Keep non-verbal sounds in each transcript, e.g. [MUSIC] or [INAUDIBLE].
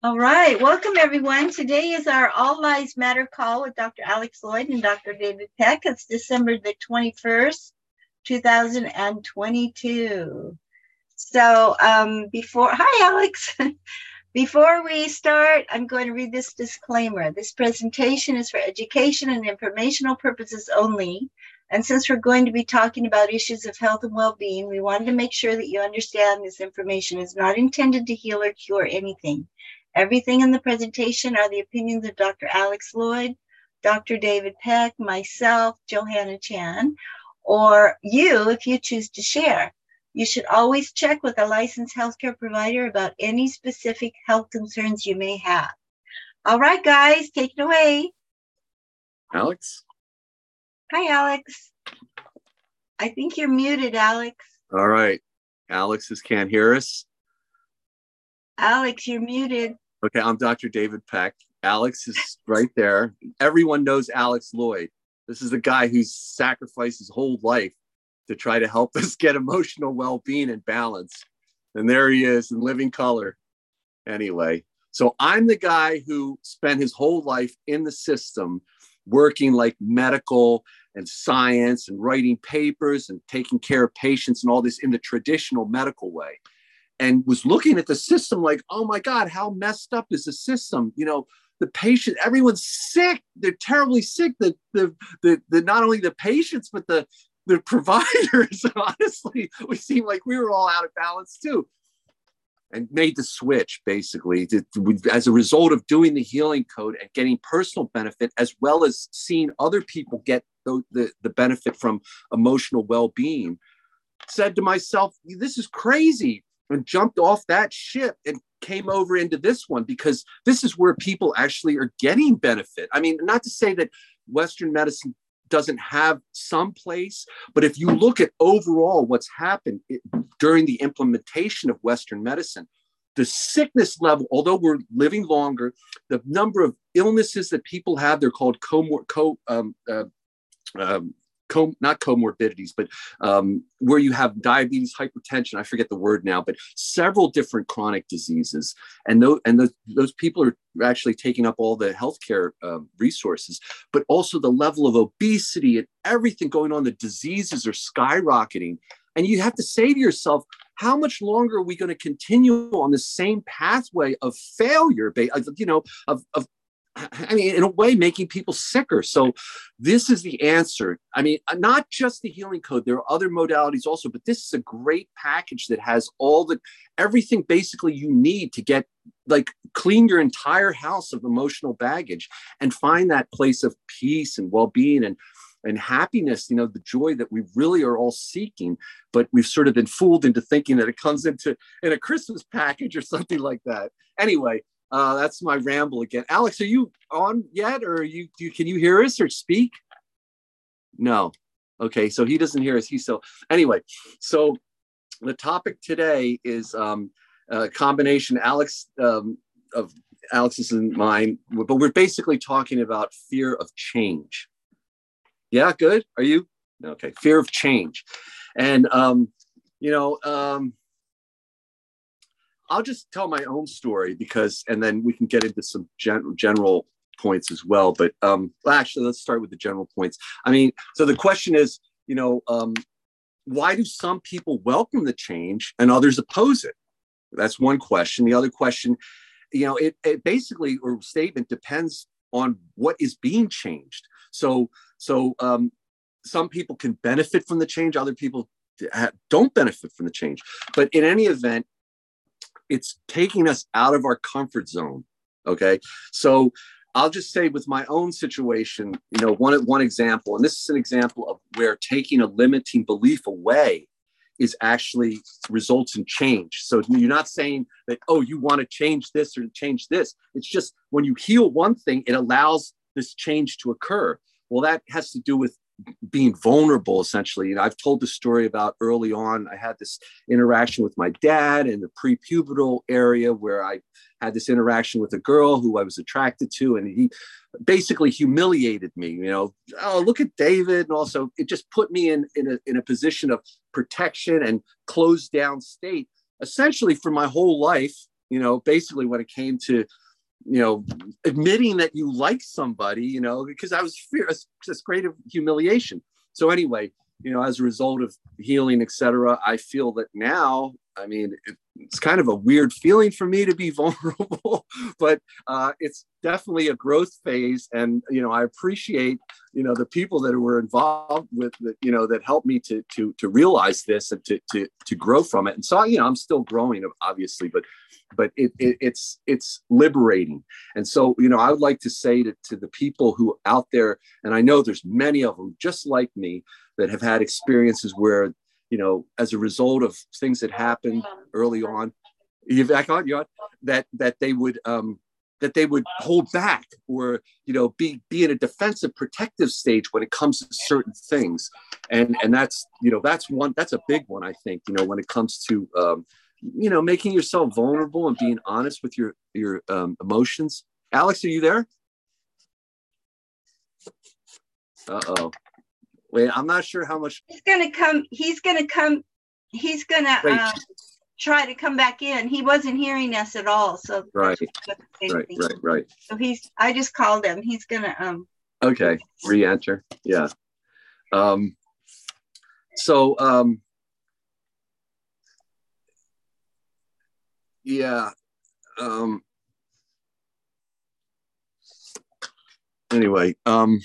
All right, welcome everyone. Today is our All Lies Matter call with Dr. Alex Loyd and Dr. David Peck. It's December the 21st, 2022. So, um, before, hi, Alex. [LAUGHS] before we start, I'm going to read this disclaimer. This presentation is for education and informational purposes only. And since we're going to be talking about issues of health and well being, we wanted to make sure that you understand this information is not intended to heal or cure anything. Everything in the presentation are the opinions of Dr. Alex Loyd, Dr. David Peck, myself, Johanna Chan, or you if you choose to share. You should always check with a licensed healthcare provider about any specific health concerns you may have. All right, guys, take it away. Alex? Hi, Alex. I think you're muted, Alex. All right. Alex is can't hear us. Alex, you're muted. Okay, I'm Dr. David Peck. Alex is right there. Everyone knows Alex Loyd. This is the guy who's sacrificed his whole life to try to help [LAUGHS] us get emotional well being and balance. And there he is in living color. Anyway, so I'm the guy who spent his whole life in the system working like medical and science and writing papers and taking care of patients and all this in the traditional medical way and was looking at the system like, oh my God, how messed up is the system? You know, the patient, everyone's sick. They're terribly sick. The the the, the not only the patients, but the the [LAUGHS] providers. [LAUGHS] Honestly, we seemed like we were all out of balance too. And made the switch basically to, as a result of doing the healing code and getting personal benefit, as well as seeing other people get the, the, the benefit from emotional well being. Said to myself, this is crazy and jumped off that ship and came over into this one because this is where people actually are getting benefit. I mean, not to say that Western medicine doesn't have some place, but if you look at overall what's happened it, during the implementation of Western medicine, the sickness level, although we're living longer, the number of illnesses that people have, they're called comor- co, um, uh, um, com- not comorbidities, but um, where you have diabetes, hypertension, I forget the word now, but several different chronic diseases. And, those, and those, those people are actually taking up all the healthcare uh, resources, but also the level of obesity and everything going on, the diseases are skyrocketing. And you have to say to yourself, how much longer are we going to continue on the same pathway of failure, you know, of, of I mean, in a way, making people sicker. So, this is the answer. I mean, uh, not just the healing code, there are other modalities also, but this is a great package that has all the everything basically you need to get like clean your entire house of emotional baggage and find that place of peace and well being and and happiness, you know, the joy that we really are all seeking, but we've sort of been fooled into thinking that it comes into in a Christmas package or something like that. Anyway, uh, that's my ramble again. Alex, are you on yet, or you, you can you hear us or speak? No. Okay, so he doesn't hear us. He's so anyway. So the topic today is um, a combination Alex um, of Alex's and mine, but we're basically talking about fear of change. Yeah, good. Are you okay? Fear of change, and um, you know, um, I'll just tell my own story because, and then we can get into some gen- general points as well. But um, well, actually, let's start with the general points. I mean, so the question is, you know, um, why do some people welcome the change and others oppose it? That's one question. The other question, you know, it, it basically or statement depends on what is being changed. So, so um, some people can benefit from the change, other people don't benefit from the change. But in any event, it's taking us out of our comfort zone. Okay. So I'll just say with my own situation, you know, one, one example, and this is an example of where taking a limiting belief away is actually results in change. So you're not saying that, oh, you want to change this or change this. It's just when you heal one thing, it allows this change to occur. Well, that has to do with being vulnerable essentially. And i've told the story about early on i had this interaction with my dad in the prepubertal area where i had this interaction with a girl who i was attracted to and he basically humiliated me you know oh look at david and also it just put me in in a, in a position of protection and closed down state essentially for my whole life you know, basically when it came to, you know, admitting that you like somebody, you know, because I was fear, this great of humiliation. So anyway, you know, as a result of healing, etc., I feel that now, I mean, it, it's kind of a weird feeling for me to be [LAUGHS] vulnerable, but uh, it's definitely a growth phase. And, you know, I appreciate, you know, the people that were involved with, the, you know, that helped me to, to, to realize this and to, to, to grow from it. And so, you know, I'm still growing obviously, but, but it, it, it's, it's liberating. And so, you know, I would like to say to, to the people who out there, and I know there's many of them just like me that have had experiences where you know, as a result of things that happened early on, you back on, you on, that that they would um, that they would hold back or you know be be in a defensive protective stage when it comes to certain things. And and that's you know that's one that's a big one i think you know when it comes to um, you know making yourself vulnerable and being honest with your your um, emotions. Alex are you there? Uh-oh Wait, I'm not sure how much. He's gonna come. He's gonna come. He's gonna um, try to come back in. He wasn't hearing us at all. So right, right, right, right. So he's. I just called him. He's gonna. Um. Okay, re-enter. Yeah. Um. So um. Yeah. Um. Anyway. Um.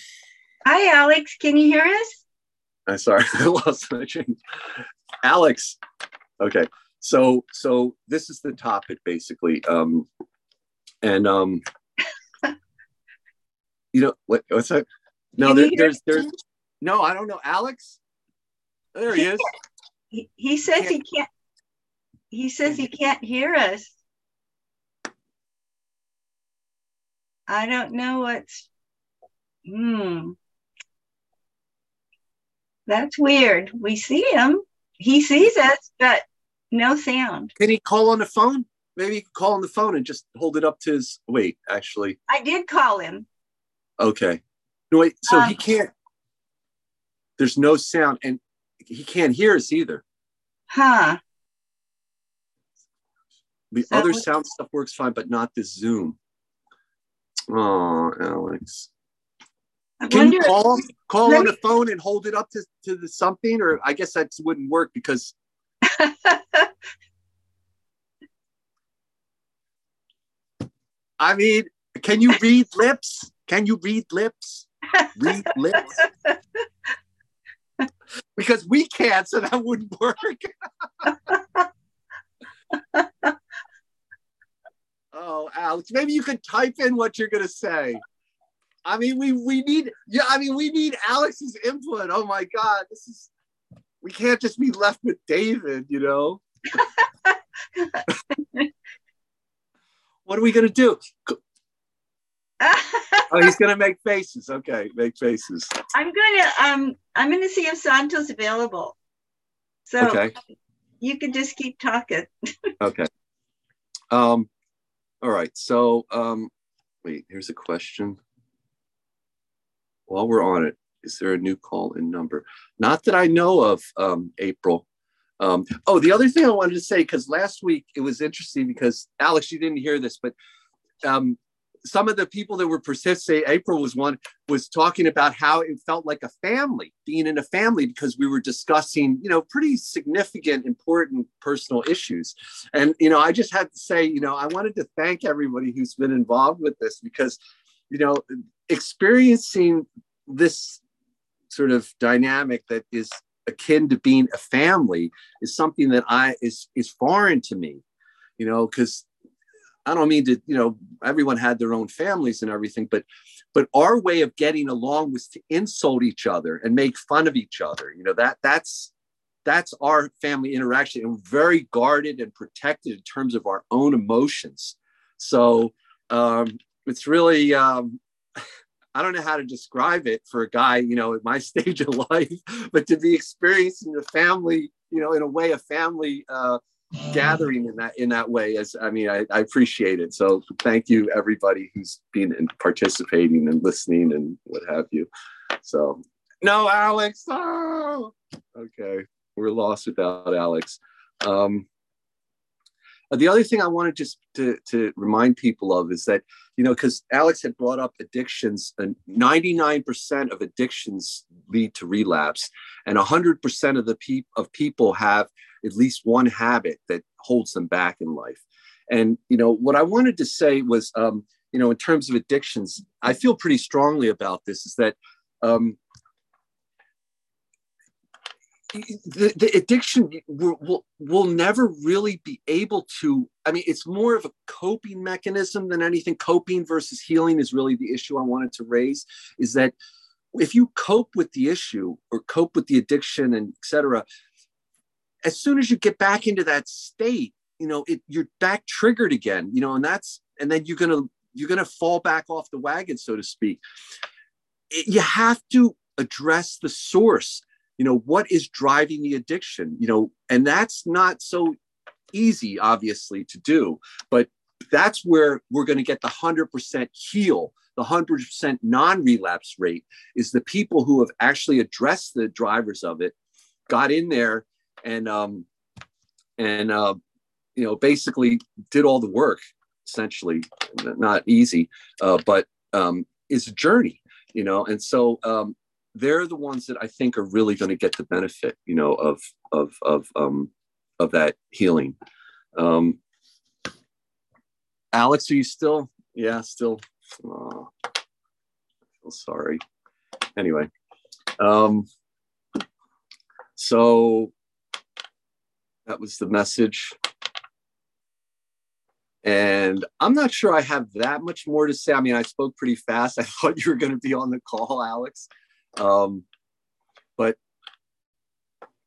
Hi, Alex. Can you hear us? I'm sorry, [LAUGHS] I lost my train. Alex. Okay. So so this is the topic basically. Um and um you know what what's that? No, there, there's there's no, I don't know. Alex? There he, he is. He, he says he can't he says he can't hear us. I don't know what's hmm. That's weird. We see him. He sees us, but no sound. Can he call on the phone? Maybe he can call on the phone and just hold it up to his. Wait, actually. I did call him. Okay. No, wait. So um, he can't. There's no sound, and he can't hear us either. Huh. The so, other sound stuff works fine, but not the Zoom. Oh, Alex. Can you call call on me... the phone and hold it up to, to the something? Or I guess that wouldn't work because [LAUGHS] I mean, can you read lips? Can you read lips? Read lips? [LAUGHS] because we can't, so that wouldn't work. [LAUGHS] oh, Alex, maybe you could type in what you're going to say. I mean, we we need yeah. I mean, we need Alex's input. Oh my God, this is we can't just be left with David. You know. [LAUGHS] what are we gonna do? [LAUGHS] oh, he's gonna make faces. Okay, make faces. I'm gonna um I'm gonna see if Santo's available. So okay. you can just keep talking. [LAUGHS] okay. Um. All right. So um. Wait. Here's a question while we're on it, is there a new call in number? Not that I know of, um, April. Um, oh, the other thing I wanted to say, because last week it was interesting because Alex, you didn't hear this, but um, some of the people that were participating, April was one, was talking about how it felt like a family, being in a family, because we were discussing, you know, pretty significant, important personal issues. And, you know, I just had to say, you know, I wanted to thank everybody who's been involved with this because, you know, experiencing this sort of dynamic that is akin to being a family is something that I is is foreign to me, you know, because I don't mean to, you know, everyone had their own families and everything, but but our way of getting along was to insult each other and make fun of each other. You know, that that's that's our family interaction and very guarded and protected in terms of our own emotions. So um, it's really um, I don't know how to describe it for a guy, you know, at my [LAUGHS] stage of life, but to be experiencing a family, you know, in a way, a family uh, gathering in that in that way. As I mean, I, I appreciate it. So thank you, everybody who's been in, participating and listening and what have you. So no, Alex. Oh, okay, we're lost without Alex. Um, the other thing I wanted just to, to remind people of is that, you know, because Alex had brought up addictions, and 99% of addictions lead to relapse, and 100% of the pe- of people have at least one habit that holds them back in life. And, you know, what I wanted to say was, um, you know, in terms of addictions, I feel pretty strongly about this is that um, the, the addiction will, will, will never really be able to i mean it's more of a coping mechanism than anything. Coping versus healing is really the issue i wanted to raise is that if you cope with the issue or cope with the addiction and etc as soon as you get back into that state you know it you're back triggered again you know and that's and then you're gonna you're gonna fall back off the wagon so to speak. It, you have to address the source you know what is driving the addiction? You know and that's not so easy obviously to do but that's where we're going to get the 100% heal the 100% non-relapse rate is the people who have actually addressed the drivers of it got in there and um and uh you know basically did all the work essentially not easy uh but um is a journey you know and so um they're the ones that I think are really going to get the benefit, you know, of of of um, of that healing. Um, Alex, are you still? Yeah, still. Oh, feel sorry. Anyway, um, so that was the message. And I'm not sure I have that much more to say. I mean, I spoke pretty fast. [LAUGHS] I thought you were going to be on the call, Alex. Um, but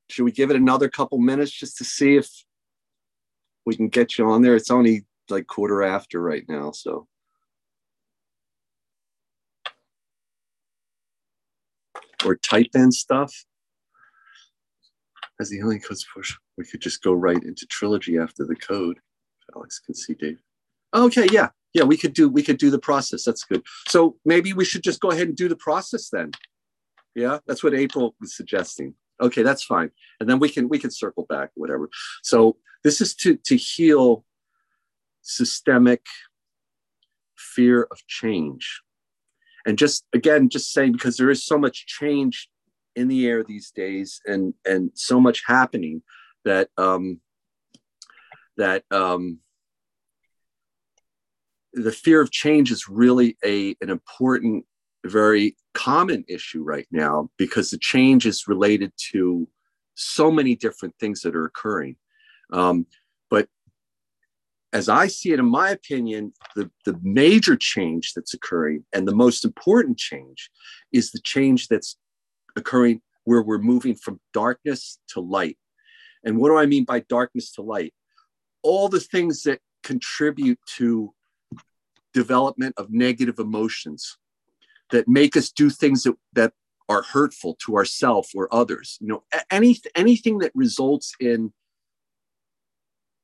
should we give it another couple minutes just to see if we can get you on there? It's only like quarter after right now, so. Or type in stuff. As the healing codes push, we could just go right into trilogy after the code. Alex can see Dave. Okay, yeah, yeah, we could do we could do the process. That's good. So maybe we should just go ahead and do the process then. Yeah, that's what April was suggesting. Okay, that's fine. And then we can we can circle back, whatever. So this is to to heal systemic fear of change. And just again, just saying because there is so much change in the air these days and and so much happening that um that um the fear of change is really a an important very common issue right now because the change is related to so many different things that are occurring. Um, but as I see it, in my opinion, the, the major change that's occurring and the most important change is the change that's occurring where we're moving from darkness to light. And what do I mean by darkness to light? All the things that contribute to development of negative emotions, that make us do things that, that are hurtful to ourselves or others. You know any, anything that results in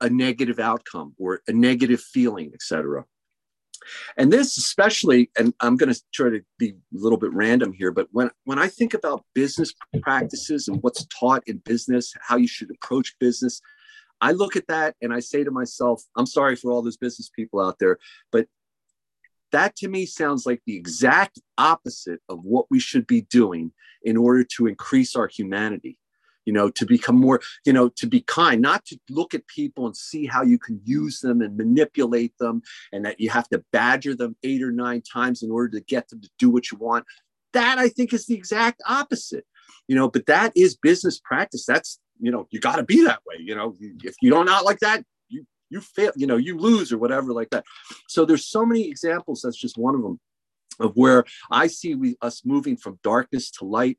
a negative outcome or a negative feeling etc and this especially and i'm going to try to be a little bit random here but when when i think about business practices and what's taught in business how you should approach business i look at that and i say to myself i'm sorry for all those business people out there but that to me sounds like the exact opposite of what we should be doing in order to increase our humanity you know to become more you know to be kind not to look at people and see how you can use them and manipulate them and that you have to badger them eight or nine times in order to get them to do what you want. That i think is the exact opposite you know but that is business practice. That's you know you got to be that way you know if you don't not like that you fail, you know, you lose or whatever like that. So there's so many examples. That's just one of them of where I see we us moving from darkness to light,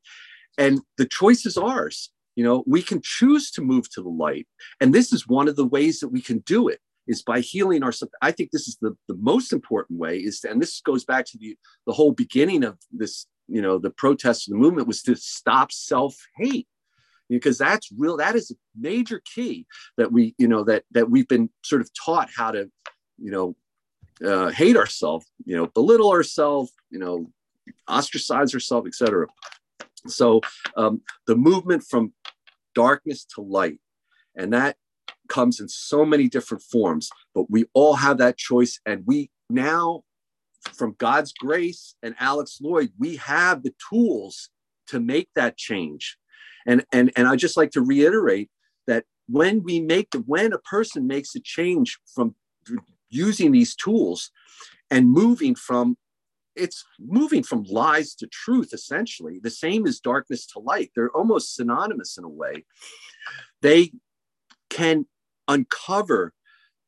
and the choice is ours. You know, we can choose to move to the light, and this is one of the ways that we can do it is by healing ourselves. I think this is the, the most important way is, to, and this goes back to the, the whole beginning of this, you know, the protest of the movement was to stop self-hate because that's real that is a major key that we you know that that we've been sort of taught how to you know uh, hate ourselves you know belittle ourselves you know ostracize ourselves etc so um, the movement from darkness to light and that comes in so many different forms, but we all have that choice. And we now, from God's grace and Alex Loyd, we have the tools to make that change. And, and, and I just like to reiterate that when we make when a person makes a change from using these tools and moving from it's moving from lies to truth essentially. The same as darkness to light. They're almost synonymous in a way. They can uncover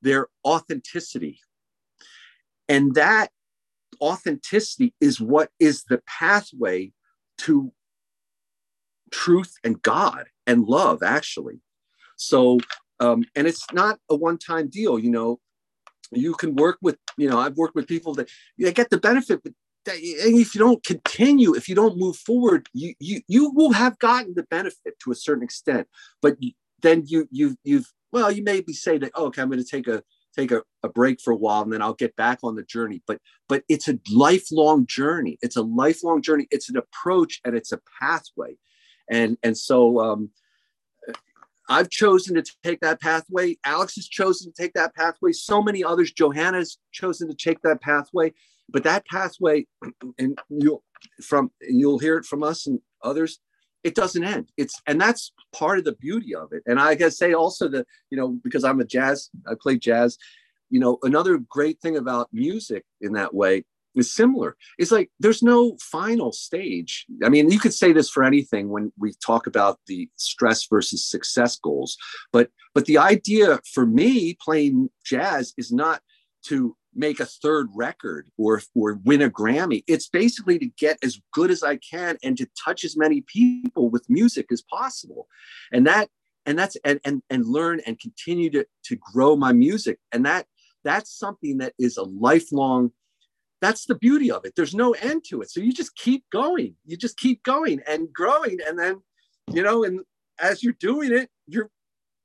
their authenticity. And that authenticity is what is the pathway to truth and God and love, actually. So, um, and it's not a one time deal, you know. You can work with, you know, I've worked with people that they get the benefit, but and if you don't continue, if you don't move forward, you you you will have gotten the benefit to a certain extent, but then you you you've well, you maybe say that, oh, okay, I'm going to take a take a, a break for a while and then I'll get back on the journey. But but it's a lifelong journey. It's a lifelong journey. It's an approach and it's a pathway. And and so um, I've chosen to take that pathway. Alex has chosen to take that pathway. So many others. Johanna's chosen to take that pathway. But that pathway, [CLEARS THROAT] and you'll from you'll hear it from us and others it doesn't end. It's and that's part of the beauty of it. And I gotta say also that you know because I'm a jazz, I play jazz. You know, another great thing about music in that way is similar. It's like there's no final stage. I mean, you could say this for anything when we talk about the stress versus success goals, but but the idea for me playing jazz is not to make a third record or or win a Grammy. It's basically to get as good as I can and to touch as many people with music as possible. And that and that's and and, and learn and continue to to grow my music. And that that's something that is a lifelong that's the beauty of it. There's no end to it. So you just keep going. You just keep going and growing and then you know and as you're doing it, you're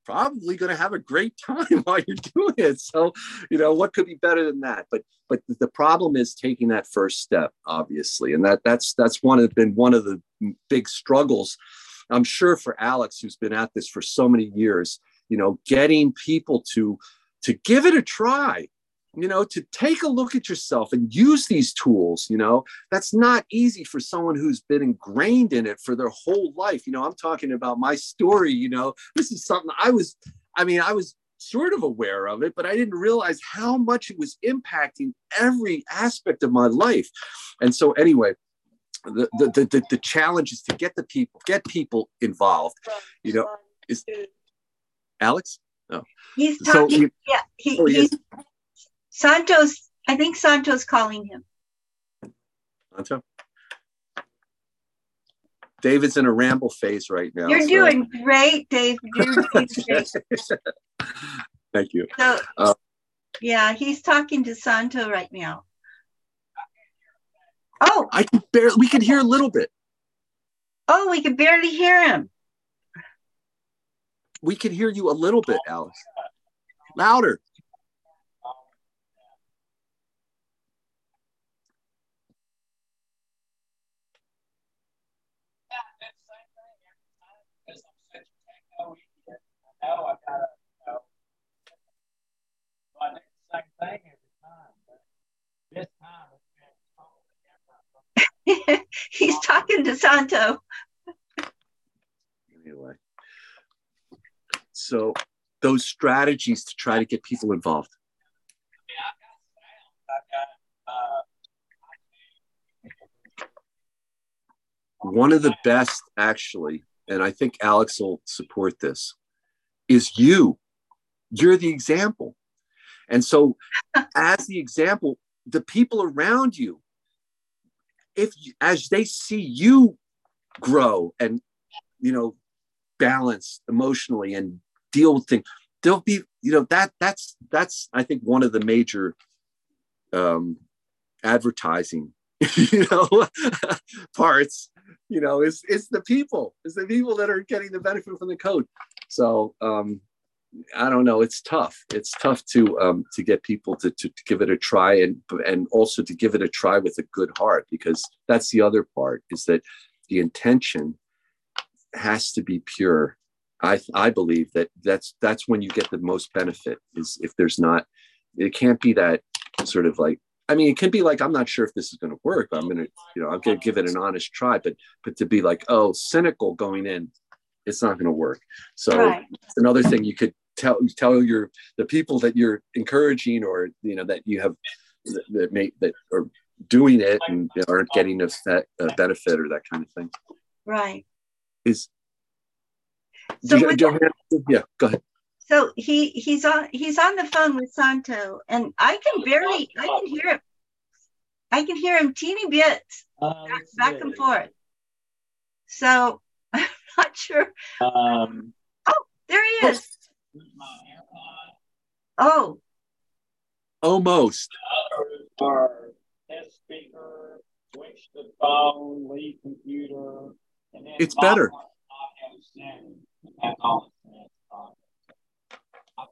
probably going to have a great time [LAUGHS] while you're doing it. So, you know, what could be better than that? But but the problem is taking that first step, obviously, and that that's that's one of been one of the big struggles. I'm sure for Alex, who's been at this for so many years, you know, getting people to to give it a try you know to take a look at yourself and use these tools you know? That's not easy for someone who's been ingrained in it for their whole life. You know i'm talking about my story you know? This is something i was i mean i was sort of aware of it but i didn't realize how much it was impacting every aspect of my life. And so anyway the the the, the challenge is to get the people get people involved you know? Is alex? No. He's talking. So yeah, he, oh, he he's, Santos, I think Santos calling him. Santo? David's in a ramble phase right now. You're so. doing great, Dave. You're doing great. Thank you. So, uh, yeah, he's talking to Santo right now. Oh, I can barely. We can hear a little bit. Oh, we can barely hear him. We can hear you a little bit, Alex. Louder. Know I've got to, you know, so I did the same thing every time, but this time it's been totally different. [LAUGHS] He's talking to Santo. Anyway, so those strategies to try to get people involved. Uh, One of the best, actually, and I think Alex will support this, is you. You're the example. And so, [LAUGHS] as the example, the people around you, if as they see you grow and you know balance emotionally and deal with things, they'll be you know that that's that's I think one of the major um, advertising [LAUGHS] you know [LAUGHS] parts you know it's it's the people it's the people that are getting the benefit from the code so um, I don't know. It's tough. It's tough to um, to get people to, to, to give it a try and and also to give it a try with a good heart because that's the other part is that the intention has to be pure I I believe that that's that's when you get the most benefit is if there's not it can't be that sort of like I mean it can be like I'm not sure if this is going to work I'm going to you know I'm going to give it an honest try but but to be like oh cynical going in it's not going to work so Right. another thing you could tell tell your the people that you're encouraging or you know that you have that, that make that are doing it and aren't getting a, fe- a benefit or that kind of thing Right. is So Jo- with Johanna, yeah go ahead So he he's on he's on the phone with Santo, and I can barely I can hear him. I can hear him teeny bits Uh, back, back and forth. So I'm [LAUGHS] not sure. Um, There he is. Oh, almost our test speaker, switch the phone, leave computer, It's better. audio setting. That's all it says. I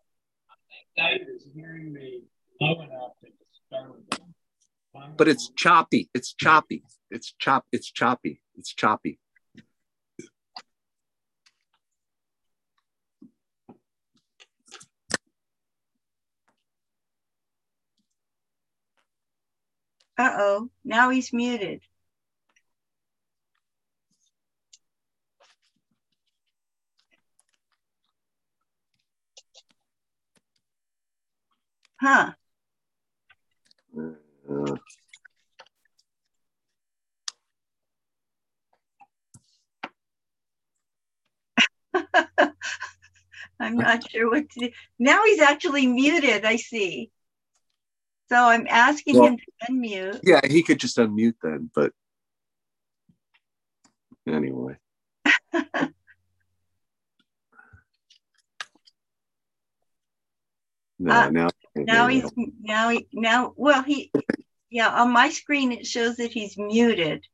think Dave is hearing me low enough to disturb him. but it's choppy it's choppy it's chop it's choppy it's choppy uh oh. Now he's muted. Huh. Uh, [LAUGHS] I'm not sure what to do. Now he's actually muted, I see. So I'm asking Well- him to unmute. yeah he could just unmute then but anyway [LAUGHS] no Uh, now Now he's now he now well he yeah on my screen it shows that he's muted.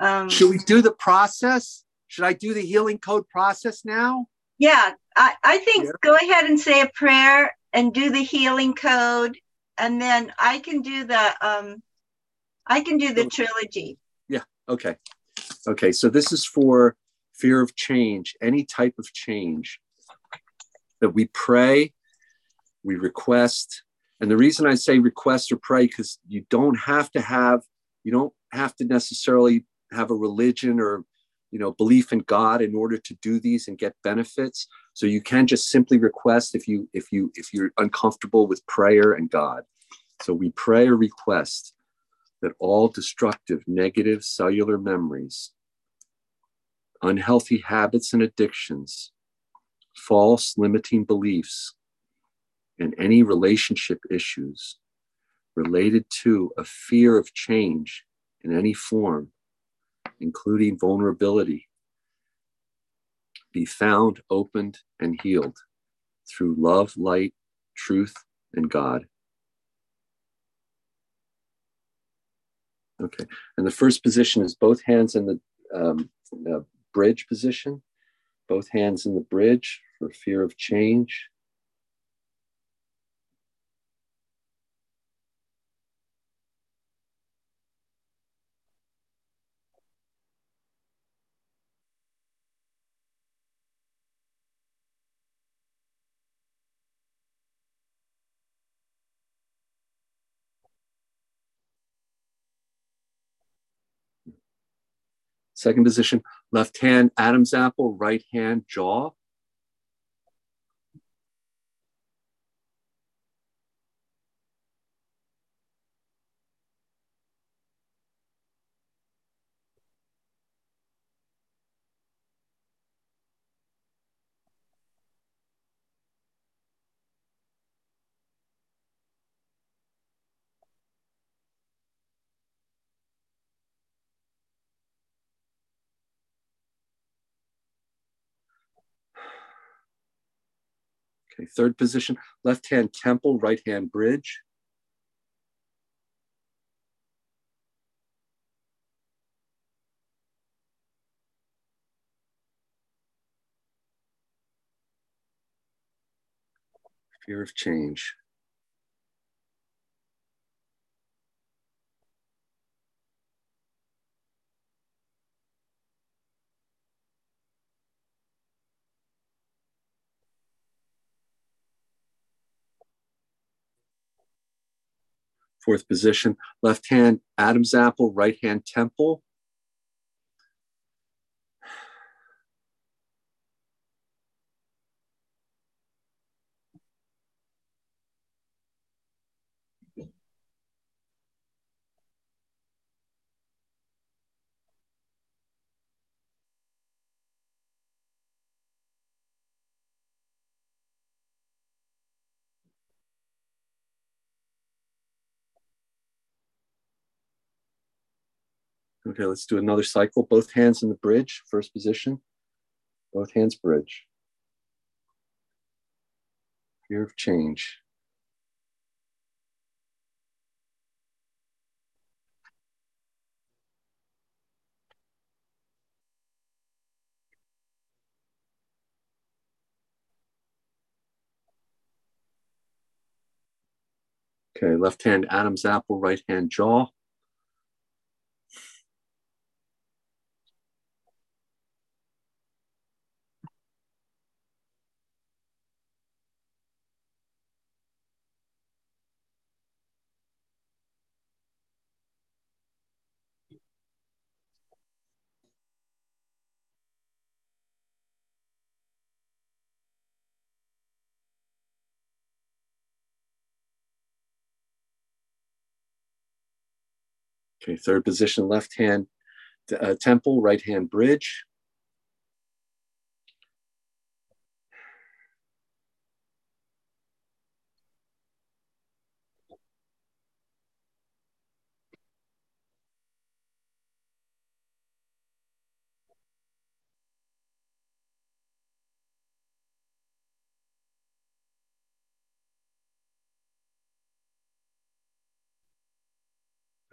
Um should we do the process should i do the healing code process now yeah, I, I think Yeah. go ahead and say a prayer and do the healing code and then I can do the um I can do the trilogy. Yeah. Okay okay so this is for fear of change any type of change that we pray we request and the reason i say request or pray because you don't have to have you don't have to necessarily have a religion or you know belief in god in order to do these and get benefits. So you can't just simply request if you if you if you're uncomfortable with prayer and god. So we pray or request that all destructive negative cellular memories unhealthy habits and addictions false limiting beliefs and any relationship issues related to a fear of change in any form, including vulnerability, be found, opened, and healed through love, light, truth, and God. Okay, and the first position is both hands in the um, uh, bridge position, both hands in the bridge for fear of change. Second position, left hand Adam's apple, right hand jaw. Okay, third position, left hand temple, right hand bridge. Fear of change. Fourth position, left hand Adam's apple, right hand temple. Okay, let's do another cycle. Both hands in the bridge, first position. Both hands bridge. Fear of change. Okay, left hand Adam's apple, right hand jaw. Okay, third position, left hand uh, temple, right hand bridge.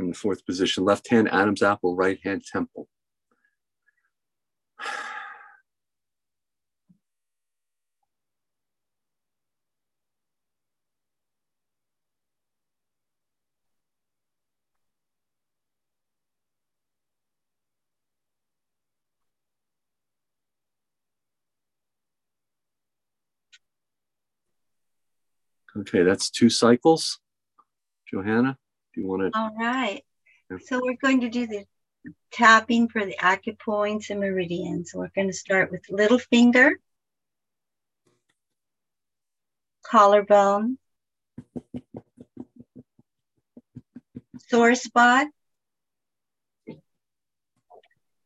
In fourth position. Left hand Adam's apple, right hand temple. [SIGHS] Okay, that's two cycles. Johanna? You want to? All right. Yeah. So we're going to do the tapping for the acupoints and meridians. We're going to start with little finger, collarbone, sore spot,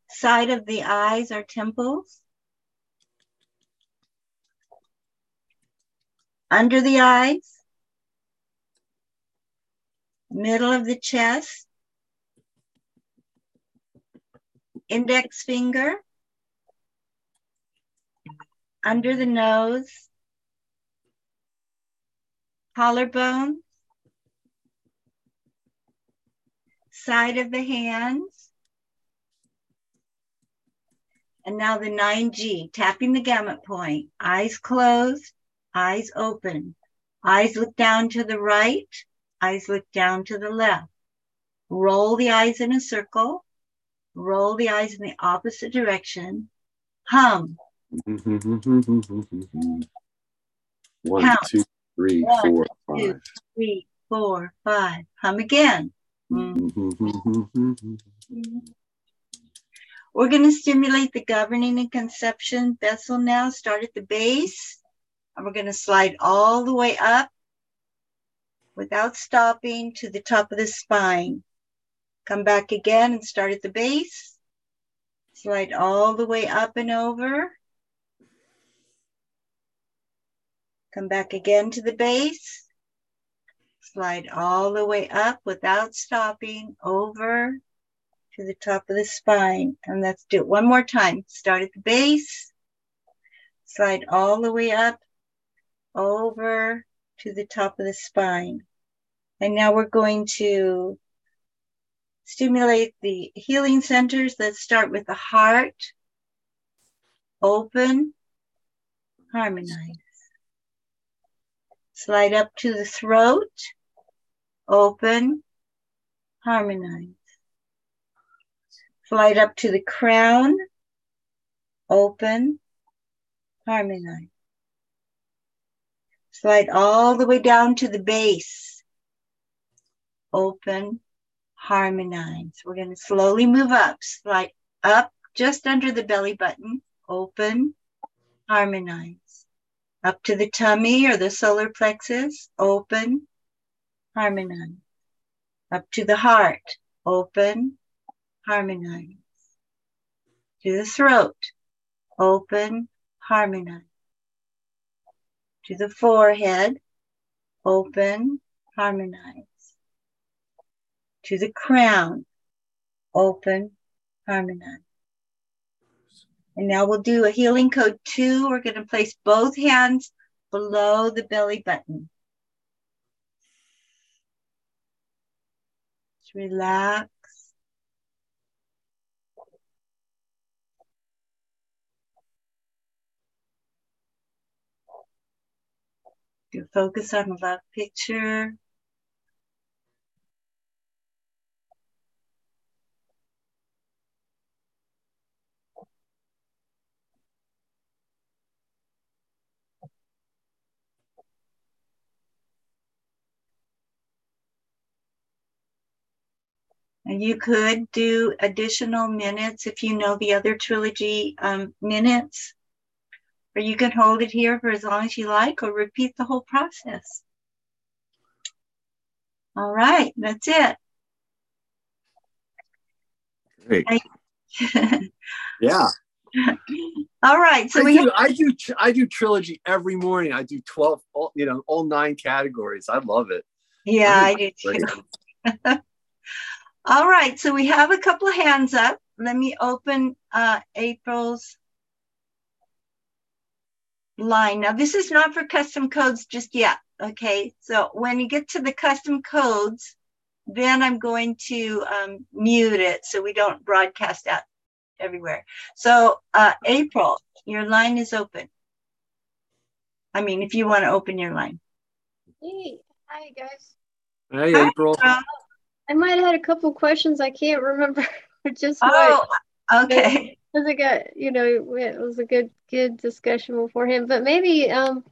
side of the eyes or temples, under the eyes, middle of the chest, index finger, under the nose, collarbone, side of the hands, and now the 9G, tapping the gamut point. Eyes closed, eyes open. Eyes look down to the right, Eyes look down to the left. Roll the eyes in a circle. Roll the eyes in the opposite direction. Hum. [LAUGHS] One, Count. two, three, One, four, five. Two, three, four, five. Hum again. [LAUGHS] We're going to stimulate the governing and conception vessel now. Start at the base. And we're going to slide all the way up without stopping to the top of the spine. Come back again and start at the base. Slide all the way up and over. Come back again to the base. Slide all the way up without stopping over to the top of the spine. And let's do it one more time. Start at the base. Slide all the way up over to the top of the spine. And now we're going to stimulate the healing centers. Let's start with the heart. Open, harmonize. Slide up to the throat. Open, harmonize. Slide up to the crown. Open, harmonize. Slide all the way down to the base. Open, harmonize. We're going to slowly move up, slide up just under the belly button, open, harmonize. Up to the tummy or the solar plexus, open, harmonize. Up to the heart, open, harmonize. To the throat, open, harmonize. To the forehead, open, harmonize. To the crown, open, harmonize. And now we'll do a healing code two. We're going to place both hands below the belly button. Just relax. You focus on the love picture. You could do additional minutes if you know the other trilogy um, minutes, or you can hold it here for as long as you like or repeat the whole process. All right, that's it. Great. yeah. [LAUGHS] All right. So I we do, have, I do I do trilogy every morning. I do 12, all, you know, all nine categories. I love it. yeah, I do too. [LAUGHS] All right, so we have a couple of hands up. Let me open uh, April's line. Now, this is not for custom codes just yet. Okay, so when you get to the custom codes, then I'm going to um, mute it so we don't broadcast out everywhere. So, uh, April, your line is open. I mean, if you want to open your line. Hey, hi guys. Hey, Hi, April. April. I might have had a couple questions. I can't remember [LAUGHS] just Oh, what. okay. Because I got, you know, it was a good, good discussion beforehand. But maybe um,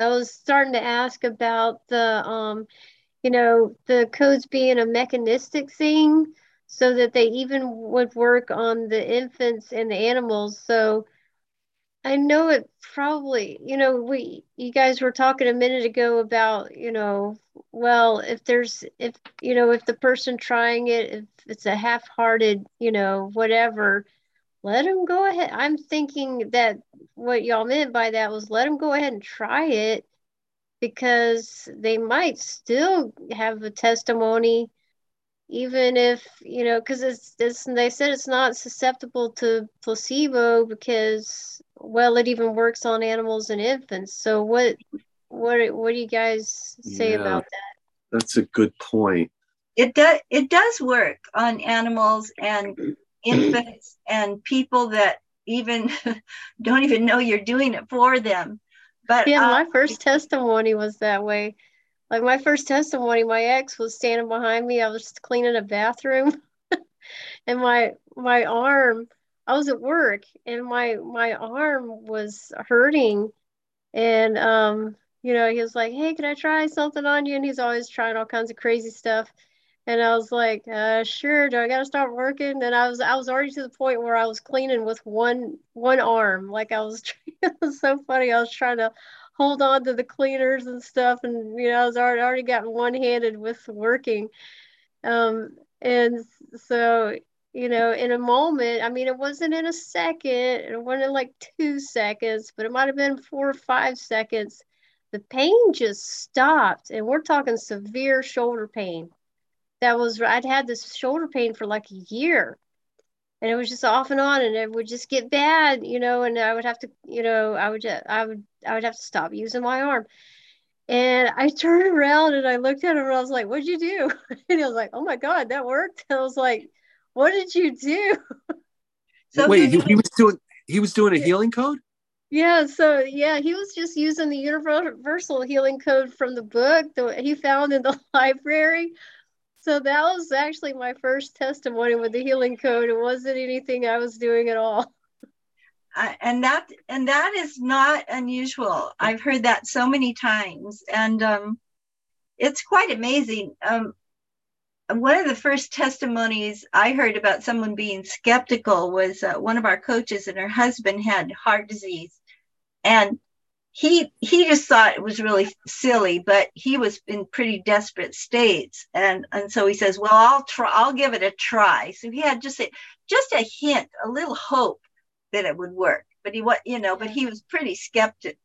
I was starting to ask about the, um, you know, the codes being a mechanistic thing, so that they even would work on the infants and the animals. So I know it probably, you know, we you guys were talking a minute ago about, you know, well, if there's if you know, if the person trying it, if it's a half-hearted, you know, whatever, let them go ahead. I'm thinking that what y'all meant by that was let them go ahead and try it because they might still have a testimony even if you know because it's, it's they said it's not susceptible to placebo because well it even works on animals and infants. So what what what do you guys say Yeah. about that? That's a good point. it does it does work on animals and infants and people that even [LAUGHS] don't even know you're doing it for them. But yeah uh, my first testimony was that way. Like my first testimony my ex was standing behind me. I was cleaning a bathroom [LAUGHS] and my my arm i was at work and my my arm was hurting and um you know he was like hey can i try something on you? And he's always trying all kinds of crazy stuff. And i was like uh sure do i gotta start working? And i was i was already to the point where i was cleaning with one one arm. Like i was [LAUGHS] it was so funny. I was trying to hold on to the cleaners and stuff and you know i was already already gotten one-handed with working. Um and so you know in a moment i mean it wasn't in a second it wasn't like two seconds but it might have been four or five seconds. The pain just stopped and we're talking severe shoulder pain. That was i'd had this shoulder pain for like a year and it was just off and on and it would just get bad you know and i would have to you know i would i would i would have to stop using my arm. And i turned around and i looked at him and i was like what'd you do? [LAUGHS] And he was like oh my god that worked. And [LAUGHS] i was like what did you do? [LAUGHS] So Wait, he- he, he was doing he was doing a healing code? yeah so yeah he was just using the universal healing code from the book that he found in the [LAUGHS] library. So that was actually my first testimony with the healing code. It wasn't anything i was doing at all. Uh, and that and that is not unusual. I've heard that so many times. And um it's quite amazing. Um one of the first testimonies I heard about someone being skeptical was uh, one of our coaches, and her husband had heart disease, and he he just thought it was really silly, but he was in pretty desperate states, and and so he says, "Well, I'll try. I'll give it a try." So he had just a just a hint, a little hope that it would work, but he what you know, but he was pretty skeptic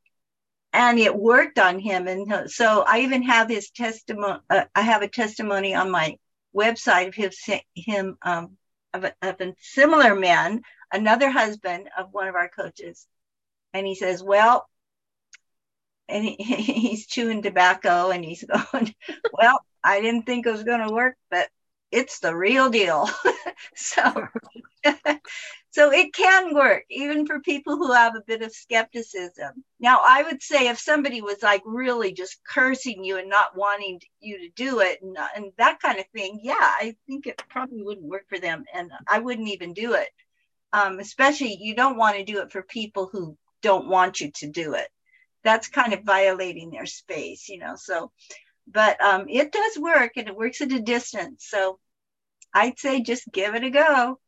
and it worked on him and so i even have his testimony uh, i have a testimony on my website of his, him um, of, a, of a similar man, another husband of one of our coaches, and he says, "Well," and he, [LAUGHS] he's chewing tobacco, and he's [LAUGHS] going, "Well, I didn't think it was going to work, but it's the real deal." [LAUGHS] so, so it can work even for people who have a bit of skepticism. Now, I would say if somebody was like really just cursing you and not wanting you to do it and, and that kind of thing, yeah, I think it probably wouldn't work for them. And I wouldn't even do it. Um, especially, you don't want to do it for people who don't want you to do it. That's kind of violating their space, you know. So, but um, it does work and it works at a distance. So I'd say just give it a go.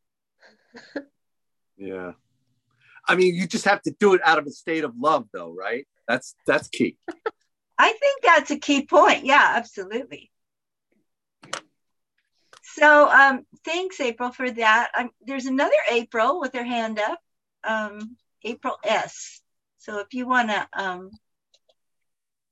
[LAUGHS] Yeah. I mean, you just have to do it out of a state of love, though, right? That's that's key. I think that's a key point. Yeah, absolutely. So, um, thanks, April, for that. Um, there's another April with her hand up, um, April S. So, if you want to um,